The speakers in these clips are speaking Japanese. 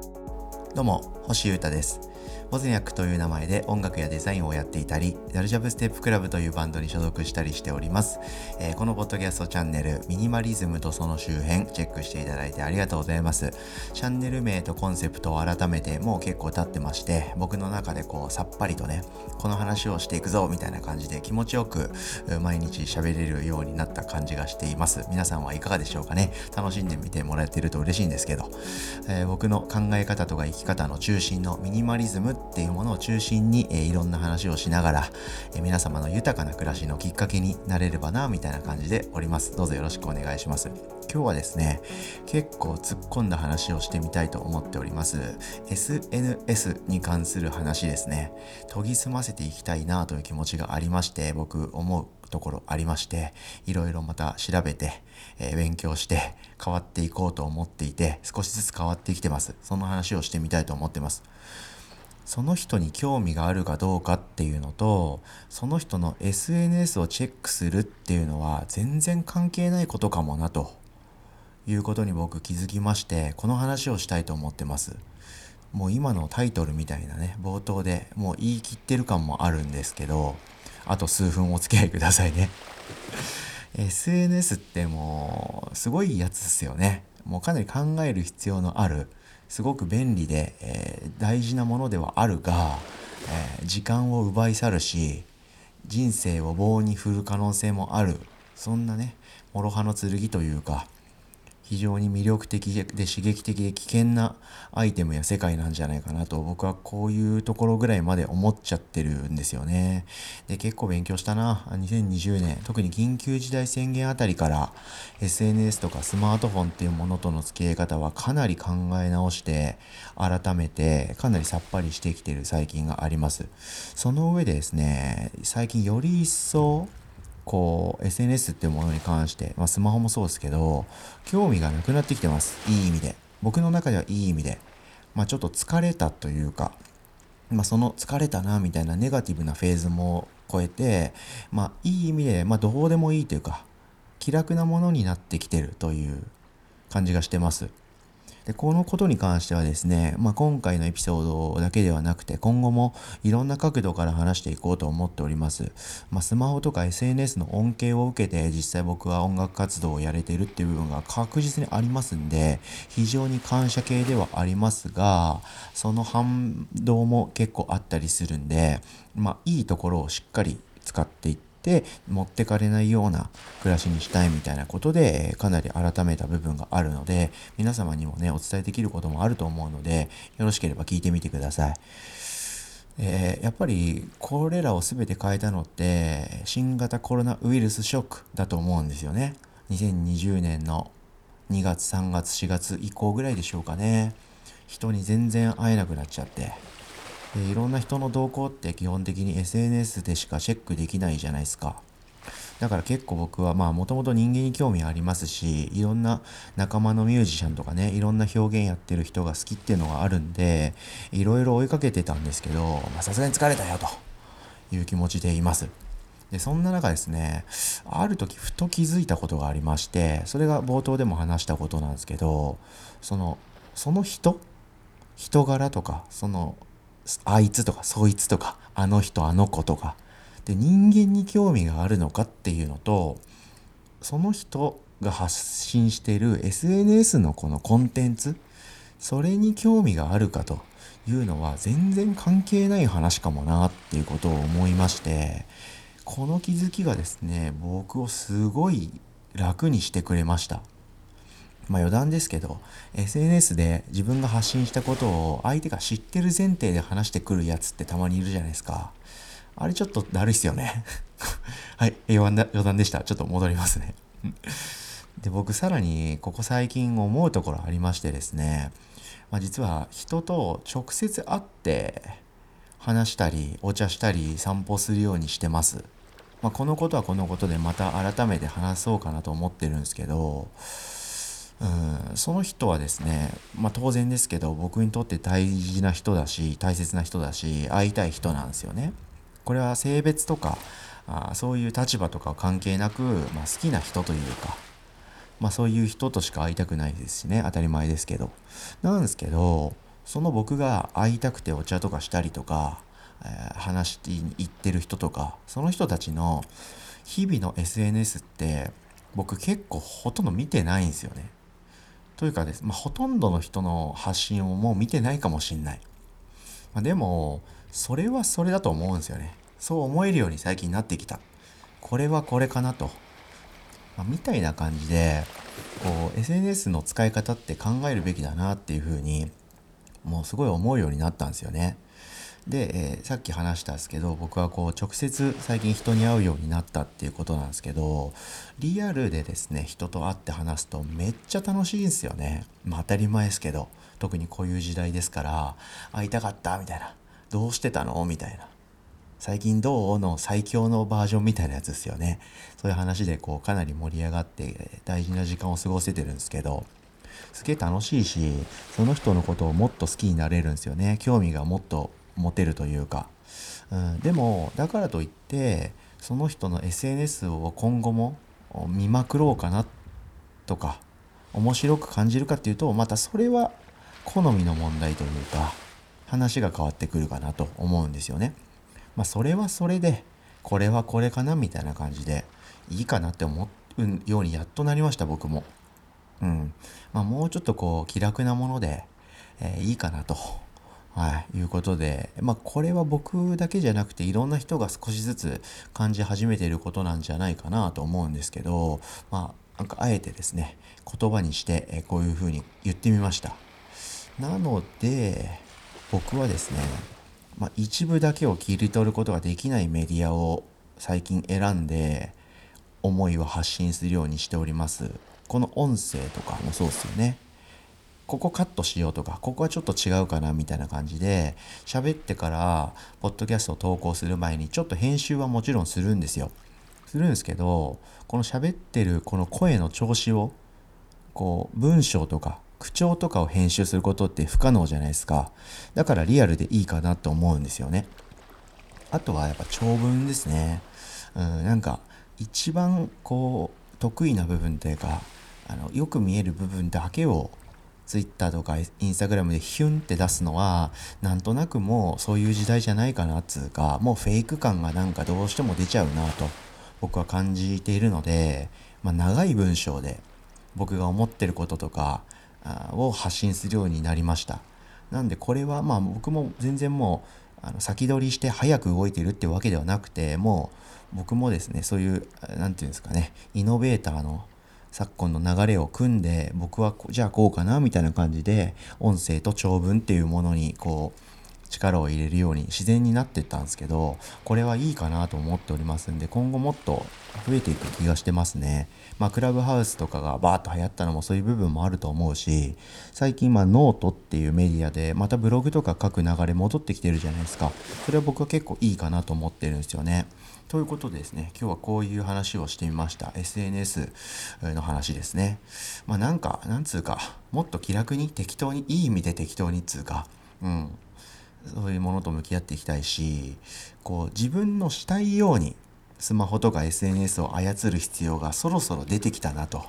Bye. どうも星優太ですボズニャックという名前で音楽やデザインをやっていたり、ダルジャブステップクラブというバンドに所属したりしております。えー、このポッドキャストチャンネル、ミニマリズムとその周辺、チェックしていただいてありがとうございます。チャンネル名とコンセプトを改めてもう結構経ってまして、僕の中でこう、さっぱりとね、この話をしていくぞ、みたいな感じで気持ちよく毎日喋れるようになった感じがしています。皆さんはいかがでしょうかね楽しんでみてもらえてると嬉しいんですけど、えー、僕の考え方とか生き方の中心のミニマリズムっていうものを中心に、えー、いろんな話をしながら、えー、皆様の豊かな暮らしのきっかけになれればな、みたいな感じでおります。どうぞよろしくお願いします。今日はですね、結構突っ込んだ話をしてみたいと思っております。SNS に関する話ですね。研ぎ澄ませていきたいなという気持ちがありまして、僕思うところありまして、いろいろまた調べて、えー、勉強して変わっていこうと思っていて、少しずつ変わってきてます。その話をしてみたいと思ってます。その人に興味があるかどうかっていうのと、その人の SNS をチェックするっていうのは全然関係ないことかもなということに僕気づきまして、この話をしたいと思ってます。もう今のタイトルみたいなね、冒頭でもう言い切ってる感もあるんですけど、あと数分お付き合いくださいね。SNS ってもうすごいやつですよね。もうかなり考える必要のあるすごく便利で、えー、大事なものではあるが、えー、時間を奪い去るし人生を棒に振る可能性もあるそんなね諸刃の剣というか非常に魅力的で刺激的で危険なアイテムや世界なんじゃないかなと僕はこういうところぐらいまで思っちゃってるんですよね。で結構勉強したな。2020年特に緊急事態宣言あたりから SNS とかスマートフォンっていうものとの付き合い方はかなり考え直して改めてかなりさっぱりしてきてる最近があります。その上でですね最近より一層こう SNS っていうものに関して、まあ、スマホもそうですけど興味がなくなってきてます。いい意味で。僕の中ではいい意味で、まあ、ちょっと疲れたというか、まあ、その疲れたなみたいなネガティブなフェーズも超えて、まあ、いい意味で、まあ、どうでもいいというか気楽なものになってきてるという感じがしてます。でこのことに関してはですね、まあ、今回のエピソードだけではなくて今後もいろんな角度から話していこうと思っております。まあ、スマホとか SNS の恩恵を受けて実際僕は音楽活動をやれてるっていう部分が確実にありますんで非常に感謝系ではありますがその反動も結構あったりするんで、まあ、いいところをしっかり使っていってて持ってかれないような暮らしにしたいみたいなことでかなり改めた部分があるので皆様にもねお伝えできることもあると思うのでよろしければ聞いてみてください。えー、やっぱりこれらを全て変えたのって新型コロナウイルスショックだと思うんですよね。2020年の2月3月4月以降ぐらいでしょうかね。人に全然会えなくなっちゃって。でいろんな人の動向って基本的に SNS でしかチェックできないじゃないですか。だから結構僕はまあもともと人間に興味ありますし、いろんな仲間のミュージシャンとかね、いろんな表現やってる人が好きっていうのがあるんで、いろいろ追いかけてたんですけど、さすがに疲れたよという気持ちでいます。で、そんな中ですね、ある時ふと気づいたことがありまして、それが冒頭でも話したことなんですけど、その、その人人柄とか、そのあいつとかそいつとかあの人あの子とかで人間に興味があるのかっていうのとその人が発信している SNS のこのコンテンツそれに興味があるかというのは全然関係ない話かもなっていうことを思いましてこの気づきがですね僕をすごい楽にしてくれました。まあ余談ですけど、SNS で自分が発信したことを相手が知ってる前提で話してくるやつってたまにいるじゃないですか。あれちょっとだるいっすよね。はい、余談だ余談でした。ちょっと戻りますね。で、僕さらにここ最近思うところありましてですね、まあ、実は人と直接会って話したり、お茶したり、散歩するようにしてます。まあ、このことはこのことでまた改めて話そうかなと思ってるんですけど、うん、その人はですね、まあ、当然ですけど僕にとって大事な人だし大切な人だし会いたい人なんですよね。これは性別とかあそういう立場とか関係なく、まあ、好きな人というか、まあ、そういう人としか会いたくないですしね当たり前ですけどなんですけどその僕が会いたくてお茶とかしたりとか、えー、話して行ってる人とかその人たちの日々の SNS って僕結構ほとんど見てないんですよね。というかです、まあ、ほとんどの人の発信をもう見てないかもしんない。まあ、でもそれはそれだと思うんですよね。そう思えるように最近なってきた。これはこれかなと。まあ、みたいな感じでこう SNS の使い方って考えるべきだなっていうふうにもうすごい思うようになったんですよね。で、えー、さっき話したんですけど僕はこう直接最近人に会うようになったっていうことなんですけどリアルでですね人と会って話すとめっちゃ楽しいんですよね。まあ、当たり前ですけど特にこういう時代ですから会いたかったみたいな。どうしてたの？みたいな。最近どう？の最強のバージョンみたいなやつですよね。そういう話でこうかなり盛り上がって大事な時間を過ごせてるんですけどすげえ楽しいしその人のことをもっと好きになれるんですよね。興味がもっと持てるというか、うん、でもだからといってその人の SNS を今後も見まくろうかなとか面白く感じるかっていうとまたそれは好みの問題というか話が変わってくるかなと思うんですよね。まあそれはそれでこれはこれかなみたいな感じでいいかなって思うようにやっとなりました僕も。うん。まあもうちょっとこう気楽なもので、えー、いいかなと。はい、いうことで、まあ、これは僕だけじゃなくていろんな人が少しずつ感じ始めていることなんじゃないかなと思うんですけど、まあ、なんかあえてですね言葉にして、こういうふうに言ってみました。なので僕はですね、まあ、一部だけを切り取ることができないメディアを最近選んで思いを発信するようにしております。この音声とかもそうですよね。ここカットしようとか、ここはちょっと違うかなみたいな感じで、喋ってから、ポッドキャストを投稿する前に、ちょっと編集はもちろんするんですよ。するんですけど、この喋ってるこの声の調子を、こう、文章とか、口調とかを編集することって不可能じゃないですか。だからリアルでいいかなと思うんですよね。あとはやっぱ長文ですね。うん、なんか、一番こう、得意な部分というか、あのよく見える部分だけを Twitter とか Instagram でヒュンって出すのはなんとなくもうそういう時代じゃないかなっつうかもうフェイク感がなんかどうしても出ちゃうなと僕は感じているので、まあ、長い文章で僕が思ってることとかを発信するようになりました。なんでこれはまあ僕も全然もうあの先取りして早く動いてるってわけではなくてもう僕もですねそういう何て言うんですかねイノベーターの昨今の流れを組んで僕はじゃあこうかなみたいな感じで音声と長文っていうものにこう力を入れるように自然になってったんですけどこれはいいかなと思っておりますんで今後もっと増えていく気がしてますねまあクラブハウスとかがバーッと流行ったのもそういう部分もあると思うし最近まあノートっていうメディアでまたブログとか書く流れ戻ってきてるじゃないですかそれは僕は結構いいかなと思ってるんですよねということでですね、今日はこういう話をしてみました。SNS の話ですね。まあなんか、なんつうか、もっと気楽に適当に、いい意味で適当につうか、うん。そういうものと向き合っていきたいし、こう自分のしたいようにスマホとか SNS を操る必要がそろそろ出てきたなと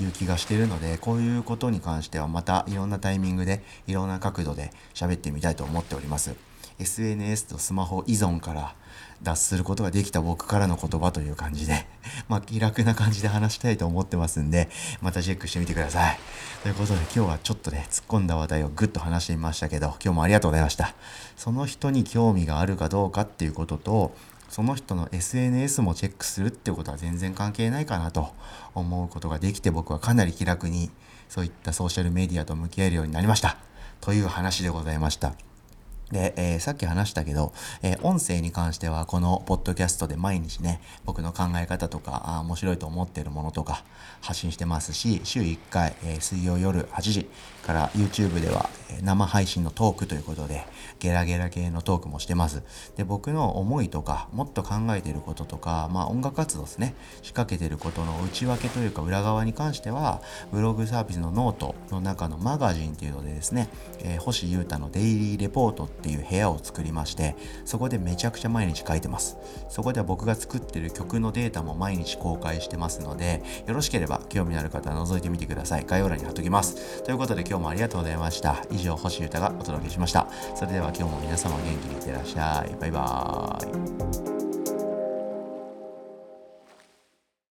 いう気がしているので、こういうことに関してはまたいろんなタイミングでいろんな角度で喋ってみたいと思っております。SNS とスマホ依存から脱することができた僕からの言葉という感じで、まあ、気楽な感じで話したいと思ってますんで、またチェックしてみてください。ということで今日はちょっとね、突っ込んだ話題をぐっと話してみましたけど、今日もありがとうございました。その人に興味があるかどうかっていうことと、その人の SNS もチェックするっていうことは全然関係ないかなと思うことができて僕はかなり気楽にそういったソーシャルメディアと向き合えるようになりました。という話でございました。で、えー、さっき話したけど、えー、音声に関してはこのポッドキャストで毎日ね、僕の考え方とか、あ面白いと思ってるものとか発信してますし、週1回、えー、水曜夜8時から YouTube では、生配信のトークということで、ゲラゲラ系のトークもしてます。で、僕の思いとか、もっと考えてることとか、まあ音楽活動ですね、仕掛けてることの内訳というか裏側に関しては、ブログサービスのノートの中のマガジンっていうのでですね、え星優太のデイリーレポートってっていう部屋を作りましてそこでめちゃくちゃ毎日書いてます。そこでは僕が作ってる曲のデータも毎日公開してますのでよろしければ興味のある方は覗いてみてください。概要欄に貼っときます。ということで今日もありがとうございました。以上星歌がお届けしました。それでは今日も皆様元気にいってらっしゃい。バイバーイ。